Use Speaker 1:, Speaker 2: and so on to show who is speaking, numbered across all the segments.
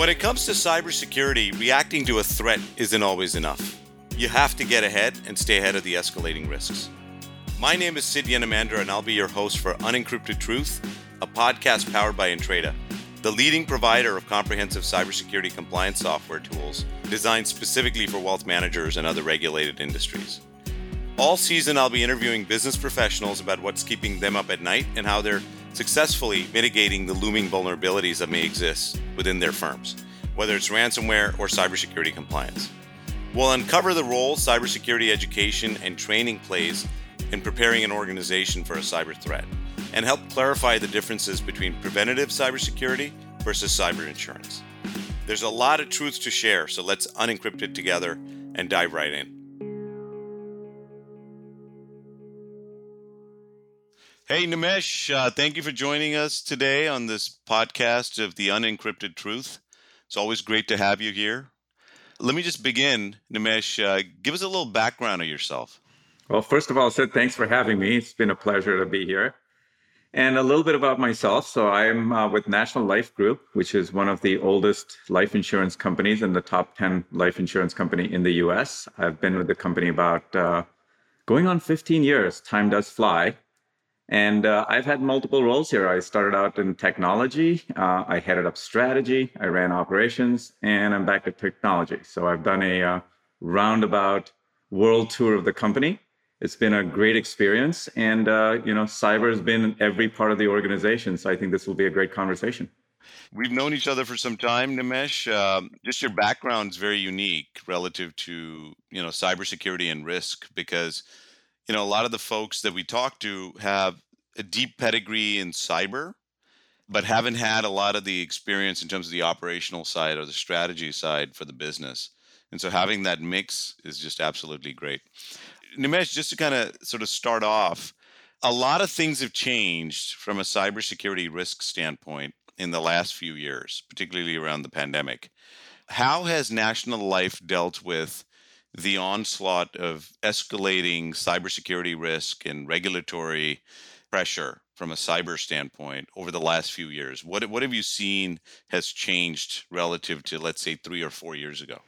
Speaker 1: When it comes to cybersecurity, reacting to a threat isn't always enough. You have to get ahead and stay ahead of the escalating risks. My name is Sid Yanamandra, and I'll be your host for Unencrypted Truth, a podcast powered by Entreda, the leading provider of comprehensive cybersecurity compliance software tools designed specifically for wealth managers and other regulated industries. All season, I'll be interviewing business professionals about what's keeping them up at night and how they're successfully mitigating the looming vulnerabilities that may exist within their firms, whether it's ransomware or cybersecurity compliance. We'll uncover the role cybersecurity education and training plays in preparing an organization for a cyber threat and help clarify the differences between preventative cybersecurity versus cyber insurance. There's a lot of truths to share, so let's unencrypt it together and dive right in. Hey, Nimesh, uh, thank you for joining us today on this podcast of The Unencrypted Truth. It's always great to have you here. Let me just begin, Nimesh. Uh, give us a little background of yourself.
Speaker 2: Well, first of all, Sid, thanks for having me. It's been a pleasure to be here. And a little bit about myself. So I'm uh, with National Life Group, which is one of the oldest life insurance companies and the top 10 life insurance company in the US. I've been with the company about uh, going on 15 years. Time does fly. And uh, I've had multiple roles here. I started out in technology, uh, I headed up strategy, I ran operations, and I'm back at technology. So I've done a uh, roundabout world tour of the company. It's been a great experience, and uh, you know, cyber has been in every part of the organization. So I think this will be a great conversation.
Speaker 1: We've known each other for some time, Nimesh. Um, just your background is very unique relative to you know cybersecurity and risk because you know, a lot of the folks that we talk to have a deep pedigree in cyber, but haven't had a lot of the experience in terms of the operational side or the strategy side for the business. And so having that mix is just absolutely great. Nimesh, just to kind of sort of start off, a lot of things have changed from a cybersecurity risk standpoint in the last few years, particularly around the pandemic. How has National Life dealt with the onslaught of escalating cybersecurity risk and regulatory pressure from a cyber standpoint over the last few years? What what have you seen has changed relative to let's say 3 or 4 years ago?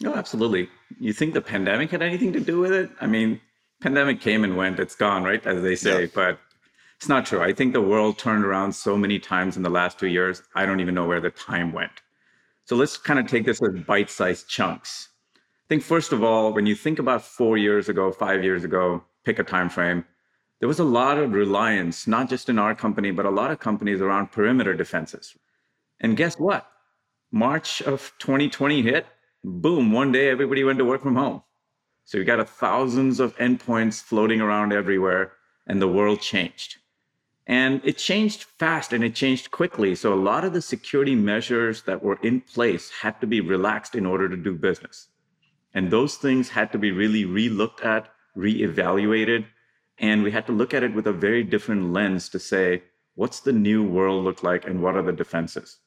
Speaker 2: No, absolutely. You think the pandemic had anything to do with it? I mean, pandemic came and went, it's gone, right? As they say, yeah. but it's not true. I think the world turned around so many times in the last 2 years. I don't even know where the time went. So let's kind of take this as bite-sized chunks think first of all, when you think about four years ago, five years ago, pick a time frame, there was a lot of reliance, not just in our company, but a lot of companies around perimeter defenses. And guess what? March of 2020 hit, boom, one day everybody went to work from home. So you got a thousands of endpoints floating around everywhere, and the world changed. And it changed fast and it changed quickly. So a lot of the security measures that were in place had to be relaxed in order to do business. And those things had to be really re-looked at, re-evaluated. And we had to look at it with a very different lens to say, what's the new world look like and what are the defenses?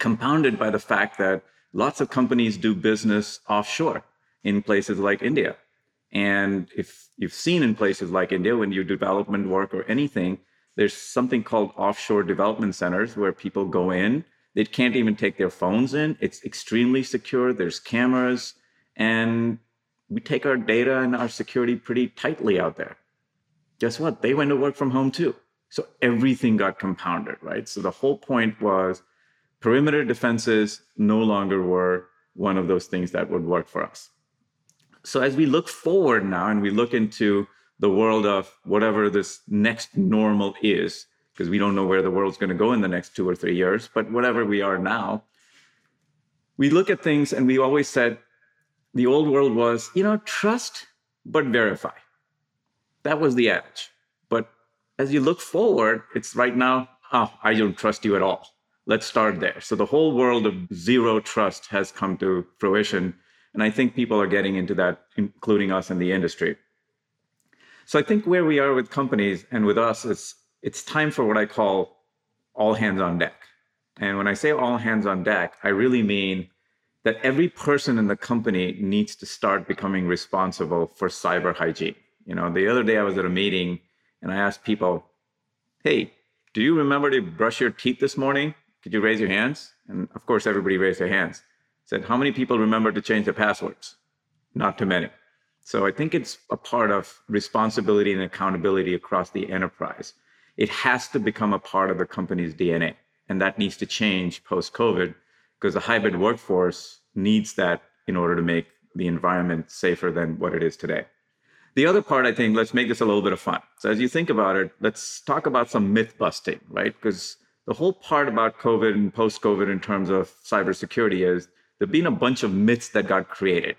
Speaker 2: Compounded by the fact that lots of companies do business offshore in places like India. And if you've seen in places like India, when you do development work or anything, there's something called offshore development centers where people go in. They can't even take their phones in. It's extremely secure. There's cameras and we take our data and our security pretty tightly out there. Guess what? They went to work from home too. So everything got compounded, right? So the whole point was perimeter defenses no longer were one of those things that would work for us. So as we look forward now and we look into the world of whatever this next normal is, because we don't know where the world's going to go in the next two or three years, but whatever we are now, we look at things and we always said the old world was, you know, trust but verify. That was the adage. But as you look forward, it's right now, oh, I don't trust you at all. Let's start there. So the whole world of zero trust has come to fruition. And I think people are getting into that, including us in the industry. So I think where we are with companies and with us is it's time for what I call all hands on deck. And when I say all hands on deck, I really mean that every person in the company needs to start becoming responsible for cyber hygiene. You know, the other day I was at a meeting and I asked people, "Hey, do you remember to brush your teeth this morning? Could you raise your hands? And of course, everybody raised their hands. Said, how many people remember to change their passwords? Not too many. So I think it's a part of responsibility and accountability across the enterprise. It has to become a part of the company's DNA. And that needs to change post COVID because the hybrid workforce needs that in order to make the environment safer than what it is today. The other part, I think, let's make this a little bit of fun. So as you think about it, let's talk about some myth busting, right? Because the whole part about COVID and post COVID in terms of cybersecurity is there've been a bunch of myths that got created.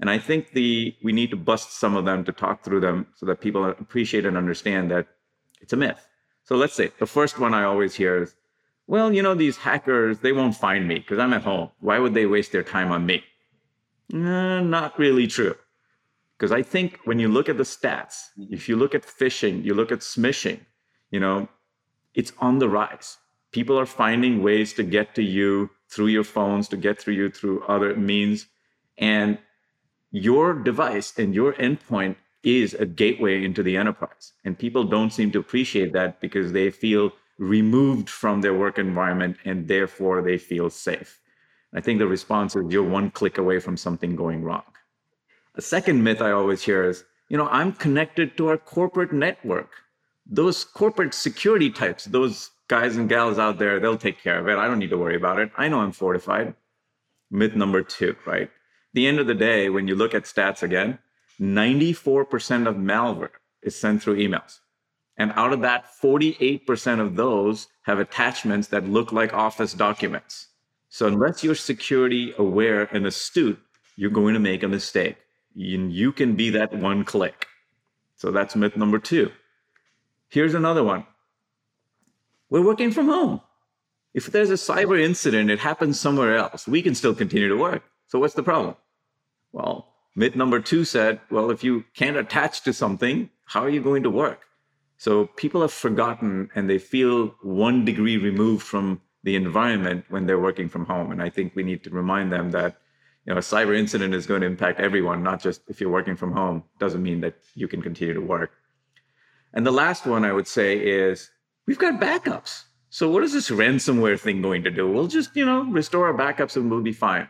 Speaker 2: And I think the we need to bust some of them to talk through them so that people appreciate and understand that it's a myth. So let's say the first one I always hear is, well, you know, these hackers, they won't find me because I'm at home. Why would they waste their time on me? Not really true. Because I think when you look at the stats, if you look at phishing, you look at smishing, you know, it's on the rise. People are finding ways to get to you through your phones, to get through you through other means. And your device and your endpoint is a gateway into the enterprise. And people don't seem to appreciate that because they feel removed from their work environment and therefore they feel safe. I think the response is you're one click away from something going wrong. A second myth I always hear is, you know, I'm connected to our corporate network. Those corporate security types, those guys and gals out there, they'll take care of it. I don't need to worry about it. I know I'm fortified. Myth number two, right? the end of the day, when you look at stats again, 94% of malware is sent through emails. And out of that, 48% of those have attachments that look like Office documents. So unless you're security aware and astute, you're going to make a mistake you can be that one click. So that's myth number two. Here's another one. We're working from home. If there's a cyber incident, it happens somewhere else. We can still continue to work. So what's the problem? Well, myth number two said, well, if you can't attach to something, how are you going to work? So people have forgotten and they feel one degree removed from the environment when they're working from home. And I think we need to remind them that you know, a cyber incident is going to impact everyone, not just if you're working from home, doesn't mean that you can continue to work. And the last one I would say is we've got backups. So what is this ransomware thing going to do? We'll just, you know, restore our backups and we'll be fine.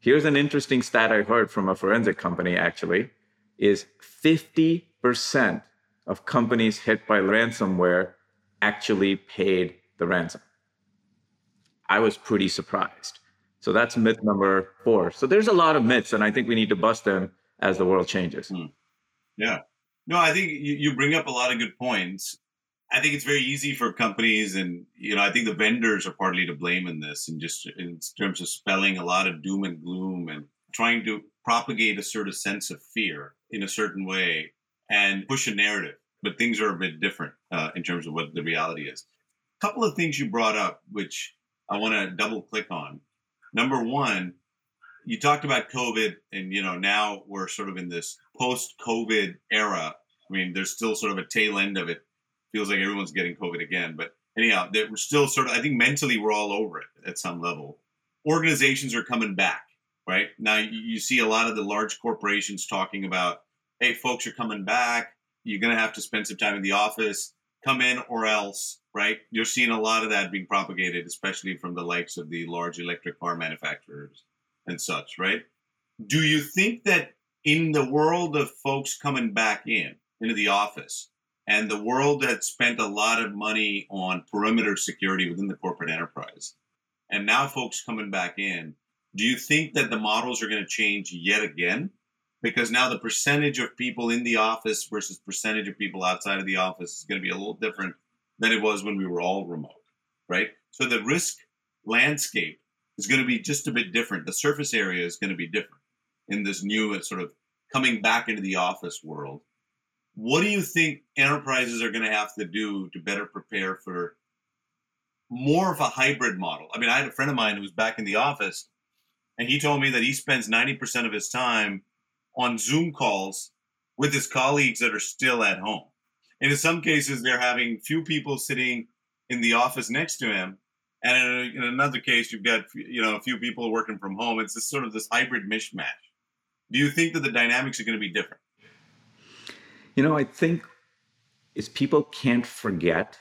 Speaker 2: Here's an interesting stat I heard from a forensic company actually is 50% of companies hit by ransomware actually paid the ransom. I was pretty surprised. So that's myth number four. So there's a lot of myths, and I think we need to bust them as the world changes. Mm.
Speaker 1: Yeah. No, I think you, you bring up a lot of good points. I think it's very easy for companies, and you know, I think the vendors are partly to blame in this, and just in terms of spelling a lot of doom and gloom and trying to propagate a sort of sense of fear in a certain way and push a narrative. But things are a bit different uh, in terms of what the reality is. A couple of things you brought up, which I want to double click on. Number one, you talked about COVID, and you know now we're sort of in this post-COVID era. I mean, there's still sort of a tail end of it. Feels like everyone's getting COVID again, but anyhow, we're still sort of. I think mentally we're all over it at some level. Organizations are coming back, right? Now you see a lot of the large corporations talking about, "Hey, folks are coming back. You're going to have to spend some time in the office. Come in or else." right? You're seeing a lot of that being propagated, especially from the likes of the large electric car manufacturers and such, right? Do you think that in the world of folks coming back in into the office and the world that spent a lot of money on perimeter security within the corporate enterprise, and now folks coming back in, do you think that the models are going to change yet again? Because now the percentage of people in the office versus percentage of people outside of the office is going to be a little different than it was when we were all remote, right? So the risk landscape is going to be just a bit different. The surface area is going to be different in this new sort of coming back into the office world. What do you think enterprises are going to have to do to better prepare for more of a hybrid model? I mean, I had a friend of mine who was back in the office, and he told me that he spends 90% of his time on Zoom calls with his colleagues that are still at home. And in some cases, they're having few people sitting in the office next to him, and in, a, in another case, you've got you know a few people working from home. It's this sort of this hybrid mishmash. Do you think that the dynamics are going to be different?
Speaker 2: You know, I think is people can't forget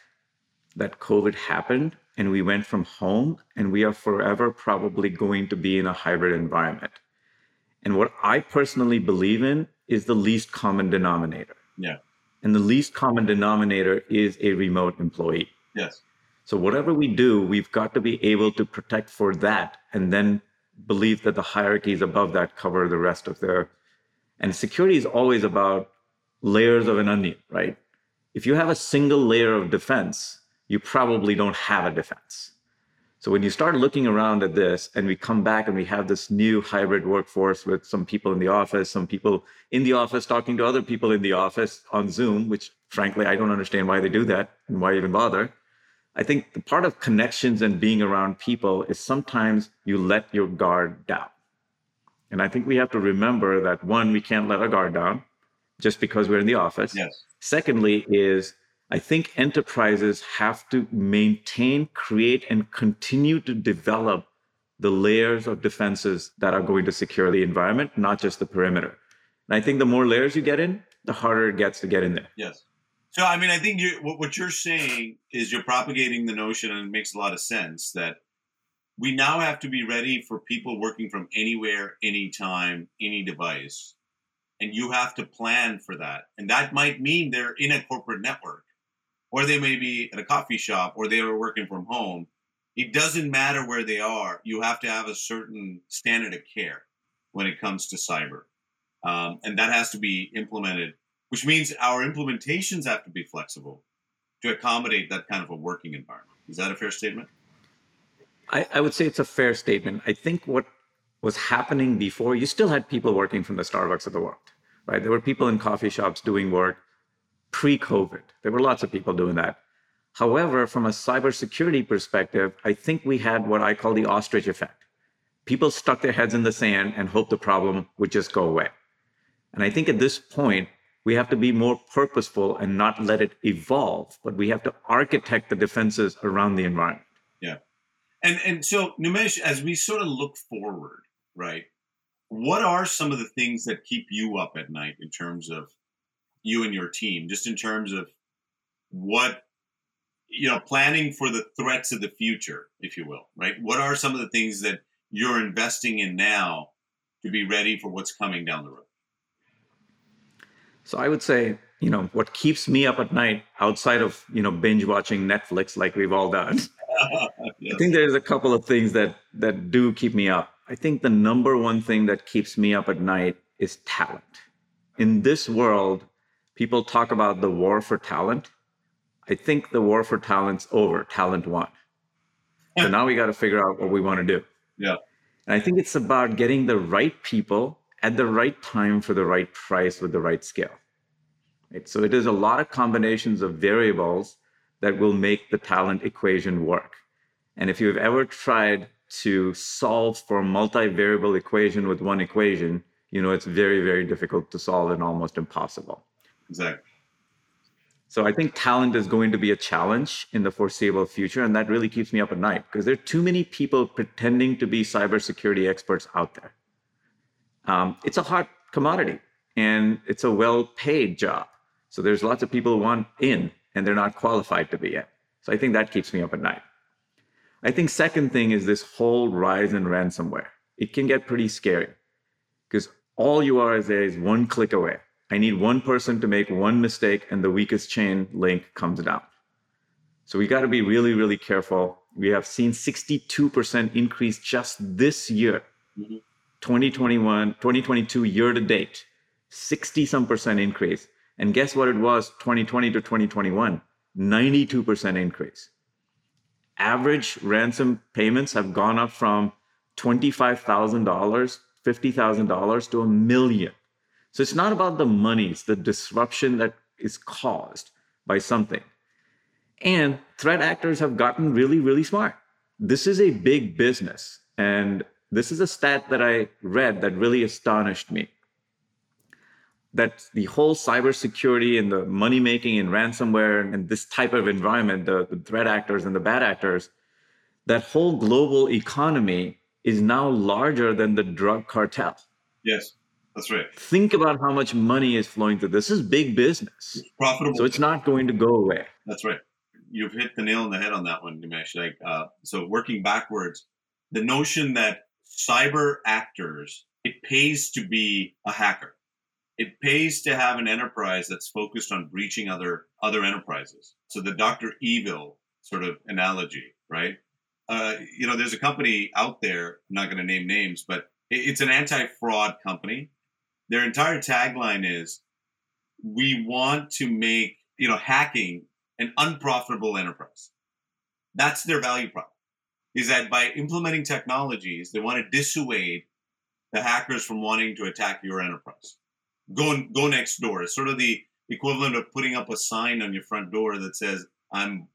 Speaker 2: that COVID happened and we went from home and we are forever probably going to be in a hybrid environment. And what I personally believe in is the least common denominator.
Speaker 1: Yeah.
Speaker 2: And the least common denominator is a remote employee.
Speaker 1: Yes.
Speaker 2: So whatever we do, we've got to be able to protect for that and then believe that the hierarchies above that cover the rest of the and security is always about layers of an onion, right? If you have a single layer of defense, you probably don't have a defense. So when you start looking around at this and we come back and we have this new hybrid workforce with some people in the office, some people in the office talking to other people in the office on Zoom, which frankly, I don't understand why they do that and why even bother. I think the part of connections and being around people is sometimes you let your guard down. And I think we have to remember that one, we can't let our guard down just because we're in the office.
Speaker 1: Yes.
Speaker 2: Secondly, is I think enterprises have to maintain, create, and continue to develop the layers of defenses that are going to secure the environment, not just the perimeter. And I think the more layers you get in, the harder it gets to get in there.
Speaker 1: Yes. So, I mean, I think you what you're saying is you're propagating the notion, and it makes a lot of sense that we now have to be ready for people working from anywhere, anytime, any device. And you have to plan for that. And that might mean they're in a corporate network or they may be at a coffee shop, or they are working from home. It doesn't matter where they are. You have to have a certain standard of care when it comes to cyber, um, and that has to be implemented. Which means our implementations have to be flexible to accommodate that kind of a working environment. Is that a fair statement?
Speaker 2: I, I would say it's a fair statement. I think what was happening before, you still had people working from the Starbucks of the world, right? There were people in coffee shops doing work pre COVID. There were lots of people doing that. However, from a cybersecurity perspective, I think we had what I call the ostrich effect. People stuck their heads in the sand and hoped the problem would just go away. And I think at this point, we have to be more purposeful and not let it evolve, but we have to architect the defenses around the environment.
Speaker 1: Yeah. And and so Nimesh, as we sort of look forward, right? What are some of the things that keep you up at night in terms of you and your team, just in terms of what you know, planning for the threats of the future, if you will, right? What are some of the things that you're investing in now to be ready for what's coming down the road?
Speaker 2: So I would say, you know, what keeps me up at night outside of, you know, binge watching Netflix like we've all done. yes. I think there's a couple of things that that do keep me up. I think the number one thing that keeps me up at night is talent. In this world, people talk about the war for talent. I think the war for talent's over. Talent won. So now we got to figure out what we want to do.
Speaker 1: Yeah.
Speaker 2: And I think it's about getting the right people at the right time for the right price with the right scale. Right? So it is a lot of combinations of variables that will make the talent equation work. And if you've ever tried to solve for a multivariable equation with one equation, you know it's very, very difficult to solve and almost impossible.
Speaker 1: Exactly.
Speaker 2: So I think talent is going to be a challenge in the foreseeable future, and that really keeps me up at night because there are too many people pretending to be cybersecurity experts out there. Um, it's a hot commodity, and it's a well-paid job. So there's lots of people who want in, and they're not qualified to be in. So I think that keeps me up at night. I think second thing is this whole rise in ransomware. It can get pretty scary because all you are is, is one click away I need one person to make one mistake and the weakest chain link comes down. So we got to be really, really careful. We have seen 62% increase just this year, mm-hmm. 2021, 2022 year to date, 60 some percent increase. And guess what it was 2020 to 2021? 92% increase. Average ransom payments have gone up from $25,000, $50,000 to a million. So it's not about the money, it's the disruption that is caused by something. And threat actors have gotten really, really smart. This is a big business. And this is a stat that I read that really astonished me. That the whole cybersecurity and the money making and ransomware and this type of environment, the, the threat actors and the bad actors, that whole global economy is now larger than the drug cartel.
Speaker 1: Yes. That's right.
Speaker 2: Think about how much money is flowing through. This This is big business.
Speaker 1: It's profitable.
Speaker 2: So it's not going to go away.
Speaker 1: That's right. you've hit the nail on the head on that one, Nimesh. Like, uh, so working backwards, the notion that cyber actors, it pays to be a hacker. It pays to have an enterprise that's focused on breaching other other enterprises. So the Doctor Evil sort of analogy, right? Uh, you know, there's a company out there. I'm not going to name names, but it's an anti-fraud company. Their entire tagline is, "We want to make you know hacking an unprofitable enterprise." That's their value prop is that by implementing technologies, they want to dissuade the hackers from wanting to attack your enterprise. Go go next door. It's sort of the equivalent of putting up a sign on your front door that says, "I'm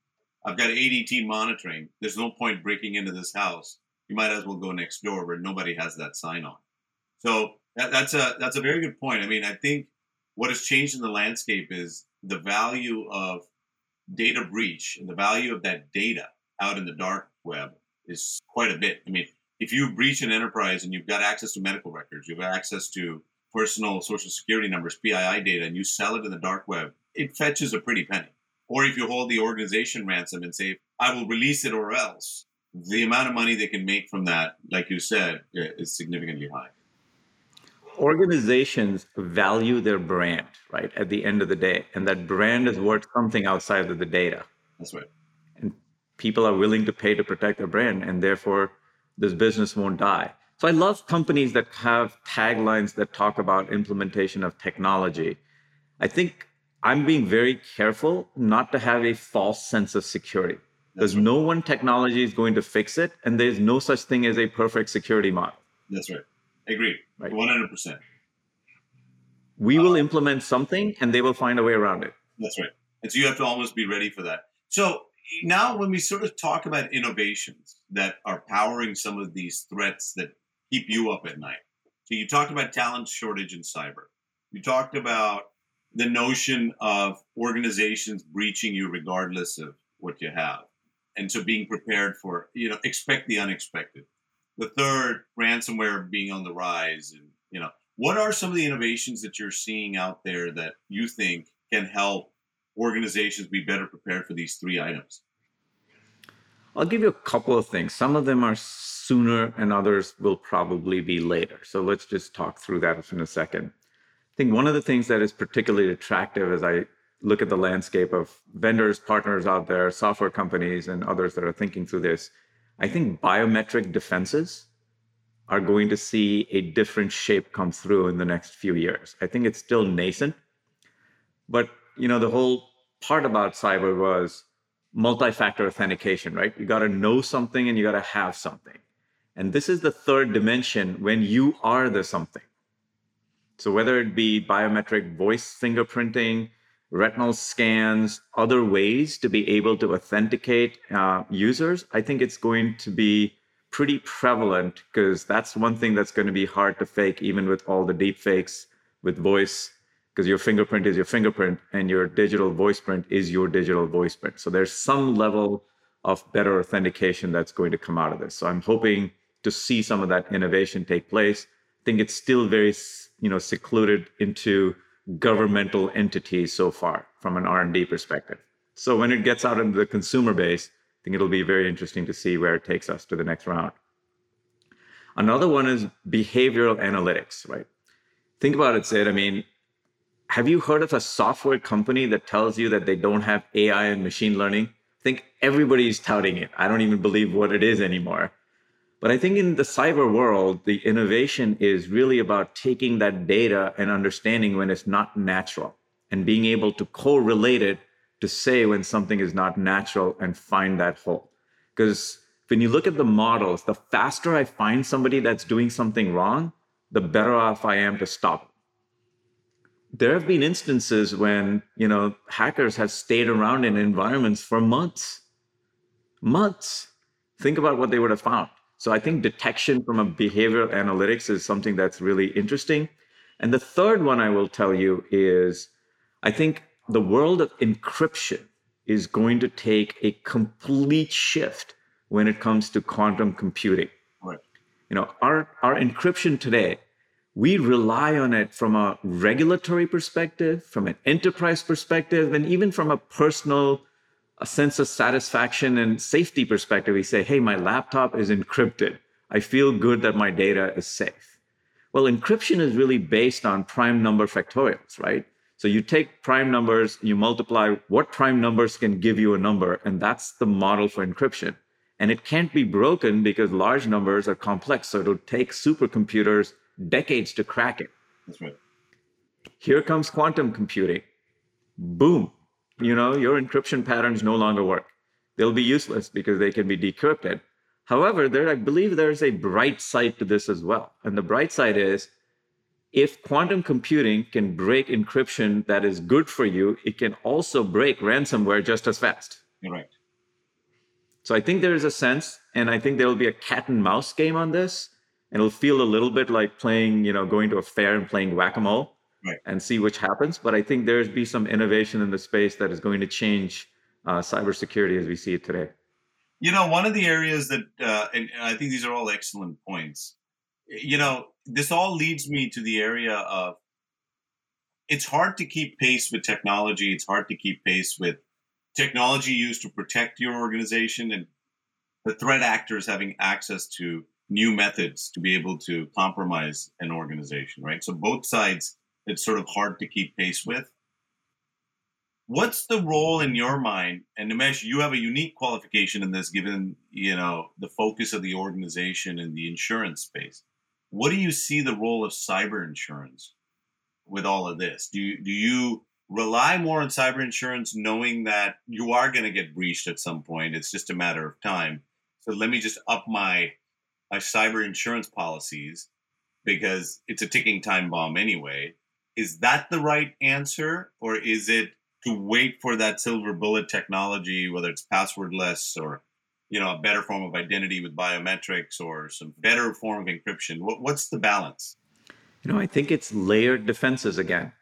Speaker 1: I've got ADT monitoring. There's no point breaking into this house. You might as well go next door where nobody has that sign on." So that, that's a that's a very good point. I mean, I think what has changed in the landscape is the value of data breach and the value of that data out in the dark web is quite a bit. I mean, if you breach an enterprise and you've got access to medical records, you've got access to personal social security numbers, PII data, and you sell it in the dark web, it fetches a pretty penny. Or if you hold the organization ransom and say, I will release it or else, the amount of money they can make from that, like you said, is significantly high.
Speaker 2: Organizations value their brand, right, at the end of the day. And that brand is worth something outside of the data.
Speaker 1: That's right And
Speaker 2: people are willing to pay to protect their brand, and therefore this business won't die. So I love companies that have taglines that talk about implementation of technology. I think I'm being very careful not to have a false sense of security. Because right. no one technology is going to fix it, and there's no such thing as a perfect security model.
Speaker 1: That's right. Agree. Right. 100%.
Speaker 2: We will uh, implement something and they will find a way around it.
Speaker 1: That's right. And so you have to almost be ready for that. So now when we sort of talk about innovations that are powering some of these threats that keep you up at night. So you talked about talent shortage in cyber. You talked about the notion of organizations breaching you regardless of what you have. And so being prepared for, you know, expect the unexpected. The third, ransomware being on the rise. And, you know, what are some of the innovations that you're seeing out there that you think can help organizations be better prepared for these three items?
Speaker 2: I'll give you a couple of things. Some of them are sooner and others will probably be later. So let's just talk through that in a second. I think one of the things that is particularly attractive as I look at the landscape of vendors, partners out there, software companies, and others that are thinking through this, I think biometric defenses are going to see a different shape come through in the next few years. I think it's still nascent, but you know, the whole part about cyber was multi-factor authentication, right? You got to know something and you got to have something. And this is the third dimension when you are the something. So whether it be biometric voice fingerprinting, retinal scans, other ways to be able to authenticate uh, users, I think it's going to be pretty prevalent because that's one thing that's going to be hard to fake, even with all the deep fakes with voice because your fingerprint is your fingerprint and your digital voice print is your digital voice print. So there's some level of better authentication that's going to come out of this. So I'm hoping to see some of that innovation take place. I think it's still very, you know, secluded into governmental entities so far from an R&D perspective. So when it gets out into the consumer base, I think it'll be very interesting to see where it takes us to the next round. Another one is behavioral analytics, right? Think about it, Sid. I mean, have you heard of a software company that tells you that they don't have AI and machine learning? I think everybody's touting it. I don't even believe what it is anymore. But I think in the cyber world, the innovation is really about taking that data and understanding when it's not natural and being able to correlate it to say when something is not natural and find that hole. Because when you look at the models, the faster I find somebody that's doing something wrong, the better off I am to stop there have been instances when you know hackers have stayed around in environments for months. Months. Think about what they would have found so i think detection from a behavioral analytics is something that's really interesting and the third one i will tell you is i think the world of encryption is going to take a complete shift when it comes to quantum computing
Speaker 1: right.
Speaker 2: you know our our encryption today we rely on it from a regulatory perspective, from an enterprise perspective, and even from a personal a sense of satisfaction and safety perspective. We say, hey, my laptop is encrypted. I feel good that my data is safe. Well, encryption is really based on prime number factorials, right? So you take prime numbers, you multiply what prime numbers can give you a number, and that's the model for encryption. And it can't be broken because large numbers are complex. So it'll take supercomputers decades to crack it.
Speaker 1: That's right.
Speaker 2: Here comes quantum computing. Boom. You know, your encryption patterns no longer work. They'll be useless because they can be decrypted. However, there, I believe there's a bright side to this as well. And the bright side is if quantum computing can break encryption that is good for you, it can also break ransomware just as fast.
Speaker 1: You're right.
Speaker 2: So I think there is a sense, and I think there will be a cat and mouse game on this, and it'll feel a little bit like playing, you know, going to a fair and playing whack-a-mole
Speaker 1: right.
Speaker 2: and see which happens. But I think there's be some innovation in the space that is going to change uh, cybersecurity as we see it today.
Speaker 1: You know, one of the areas that, uh, and I think these are all excellent points. You know, this all leads me to the area of it's hard to keep pace with technology. It's hard to keep pace with technology used to protect your organization and the threat actors having access to new methods to be able to compromise an organization, right? So both sides, it's sort of hard to keep pace with. What's the role in your mind? And Nimesh, you have a unique qualification in this, given you know the focus of the organization in the insurance space. What do you see the role of cyber insurance with all of this? Do you, do you rely more on cyber insurance knowing that you are going to get breached at some point it's just a matter of time so let me just up my my cyber insurance policies because it's a ticking time bomb anyway is that the right answer or is it to wait for that silver bullet technology whether it's passwordless or you know a better form of identity with biometrics or some better form of encryption what, what's the balance
Speaker 2: you know i think it's layered defenses again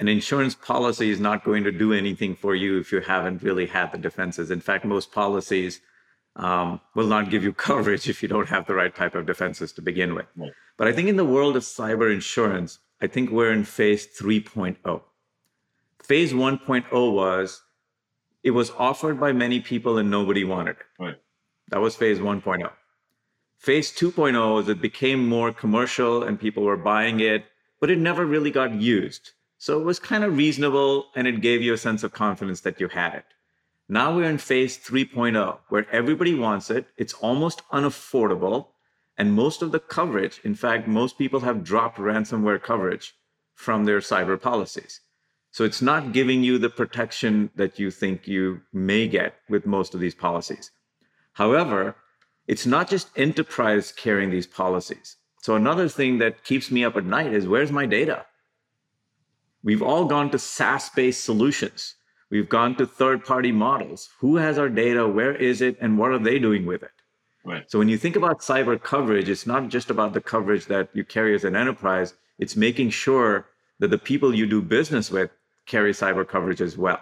Speaker 2: an insurance policy is not going to do anything for you if you haven't really had the defenses. In fact, most policies um, will not give you coverage if you don't have the right type of defenses to begin with. Right. But I think in the world of cyber insurance, I think we're in phase 3.0. Phase 1.0 was it was offered by many people and nobody wanted it.
Speaker 1: Right.
Speaker 2: That was phase 1.0. Phase 2.0 is it became more commercial and people were buying it, but it never really got used. So it was kind of reasonable and it gave you a sense of confidence that you had it. Now we're in phase 3.0 where everybody wants it. It's almost unaffordable. And most of the coverage, in fact, most people have dropped ransomware coverage from their cyber policies. So it's not giving you the protection that you think you may get with most of these policies. However, it's not just enterprise carrying these policies. So another thing that keeps me up at night is where's my data? We've all gone to SaaS based solutions. We've gone to third party models. Who has our data? Where is it? And what are they doing with it?
Speaker 1: Right.
Speaker 2: So when you think about cyber coverage, it's not just about the coverage that you carry as an enterprise, it's making sure that the people you do business with carry cyber coverage as well.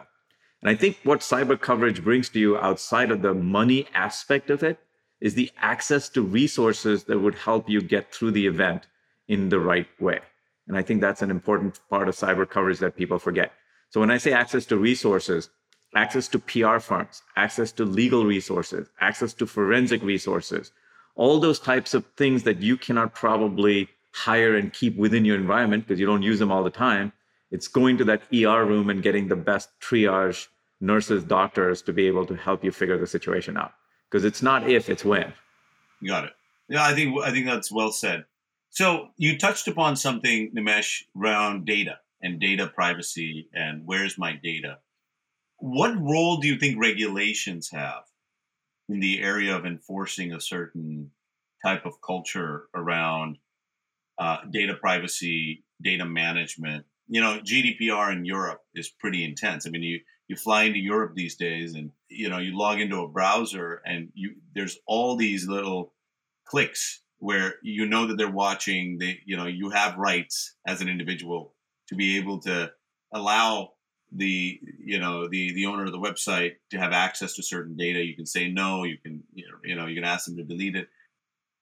Speaker 2: And I think what cyber coverage brings to you outside of the money aspect of it is the access to resources that would help you get through the event in the right way. And I think that's an important part of cyber coverage that people forget. So when I say access to resources, access to PR firms, access to legal resources, access to forensic resources, all those types of things that you cannot probably hire and keep within your environment because you don't use them all the time. It's going to that ER room and getting the best triage nurses, doctors to be able to help you figure the situation out. Because it's not if, it's when.
Speaker 1: Got it. Yeah, I think I think that's well said. So you touched upon something, Nimesh, around data and data privacy and where's my data. What role do you think regulations have in the area of enforcing a certain type of culture around uh, data privacy, data management? You know, GDPR in Europe is pretty intense. I mean, you you fly into Europe these days, and you know, you log into a browser, and you there's all these little clicks where you know that they're watching they you know you have rights as an individual to be able to allow the you know the the owner of the website to have access to certain data you can say no you can you know, you can ask them to delete it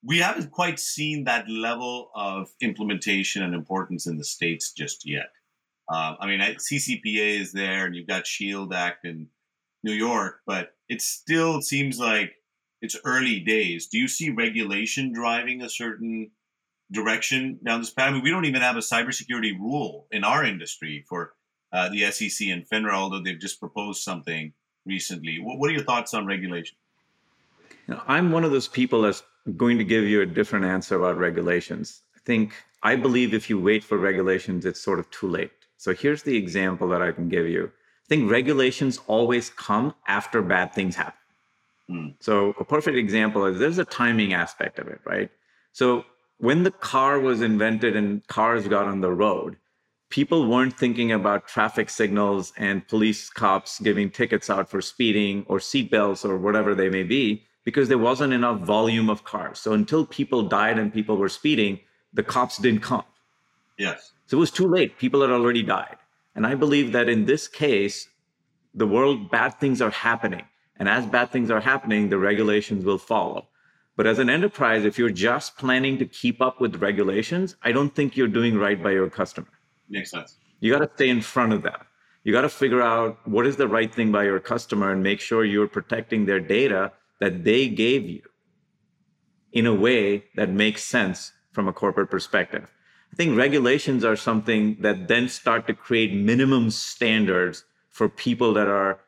Speaker 1: we haven't quite seen that level of implementation and importance in the states just yet uh, i mean ccpa is there and you've got shield act in New York, but it still seems like it's early days. Do you see regulation driving a certain direction down this path? I mean, we don't even have a cybersecurity rule in our industry for uh, the SEC and FINRA, although they've just proposed something recently. What, what are your thoughts on regulation?
Speaker 2: You know, I'm one of those people that's going to give you a different answer about regulations. I think I believe if you wait for regulations, it's sort of too late. So here's the example that I can give you. I think regulations always come after bad things happen. Mm. So a perfect example is there's a timing aspect of it, right? So when the car was invented and cars got on the road, people weren't thinking about traffic signals and police cops giving tickets out for speeding or seatbelts or whatever they may be because there wasn't enough volume of cars. So until people died and people were speeding, the cops didn't come.
Speaker 1: Yes.
Speaker 2: So it was too late. People had already died. And I believe that in this case, the world, bad things are happening. And as bad things are happening, the regulations will follow. But as an enterprise, if you're just planning to keep up with regulations, I don't think you're doing right by your customer.
Speaker 1: Makes sense.
Speaker 2: You got to stay in front of them. You got to figure out what is the right thing by your customer and make sure you're protecting their data that they gave you in a way that makes sense from a corporate perspective. I think regulations are something that then start to create minimum standards for people that are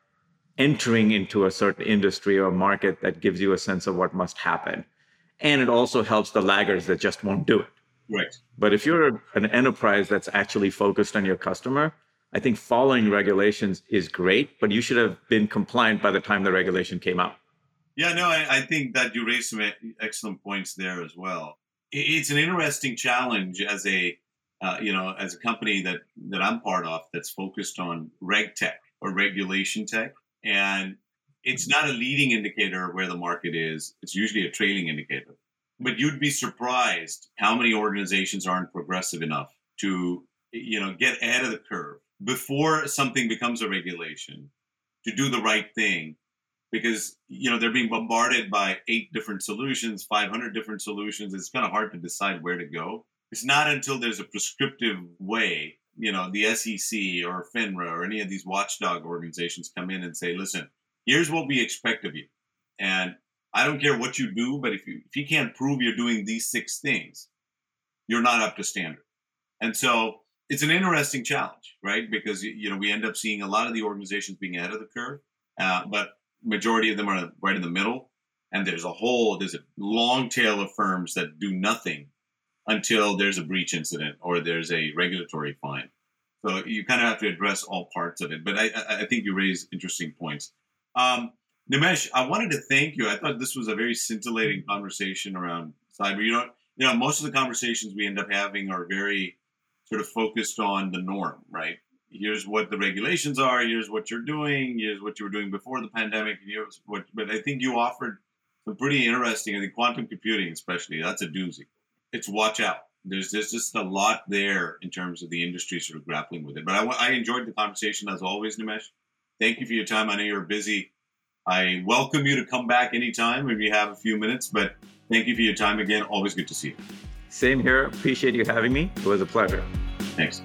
Speaker 2: entering into a certain industry or market that gives you a sense of what must happen. And it also helps the laggards that just won't do it.
Speaker 1: Right.
Speaker 2: But if you're an enterprise that's actually focused on your customer, I think following regulations is great, but you should have been compliant by the time the regulation came out.
Speaker 1: Yeah, no, I, I think that you raised some excellent points there as well. It's an interesting challenge as a uh, you know as a company that that I'm part of that's focused on reg tech or regulation tech, and it's not a leading indicator of where the market is. It's usually a trailing indicator. But you'd be surprised how many organizations aren't progressive enough to you know get ahead of the curve before something becomes a regulation to do the right thing. Because you know they're being bombarded by eight different solutions 500 different solutions. It's kind of hard to decide where to go. It's not until there's a prescriptive way you know the sec or finra or any of these watchdog organizations come in and say listen here's what we expect of you. And i don't care what you do but if you if you can't prove you're doing these six things you're not up to standard. And so it's an interesting challenge right? Because you know we end up seeing a lot of the organizations being ahead of the curve uh, but majority of them are right in the middle. And there's a whole there's a long tail of firms that do nothing until there's a breach incident or there's a regulatory fine. So you kind of have to address all parts of it. But i, I think you raise interesting points. Um, nimesh i wanted to thank you i thought this was a very scintillating conversation around cyber you know you know most of the conversations we end up having are very sort of focused on the norm right here's what the regulations are, here's what you're doing, here's what you were doing before the pandemic, here's what but I think you offered some pretty interesting, I think quantum computing especially, that's a doozy. It's watch out. There's, there's just a lot there in terms of the industry sort of grappling with it. But I, I enjoyed the conversation as always, Nimesh. Thank you for your time. I know you're busy. I welcome you to come back anytime if you have a few minutes, but thank you for your time again. Always good to see you.
Speaker 2: Same here. Appreciate you having me. It was a pleasure.
Speaker 1: Thanks.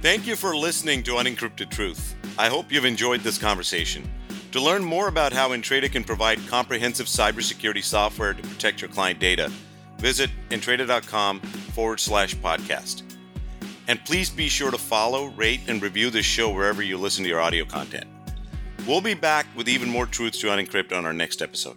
Speaker 1: Thank you for listening to Unencrypted Truth. I hope you've enjoyed this conversation. To learn more about how Entreda can provide comprehensive cybersecurity software to protect your client data, visit entreda.com forward slash podcast. And please be sure to follow, rate, and review this show wherever you listen to your audio content. We'll be back with even more truths to unencrypt on our next episode.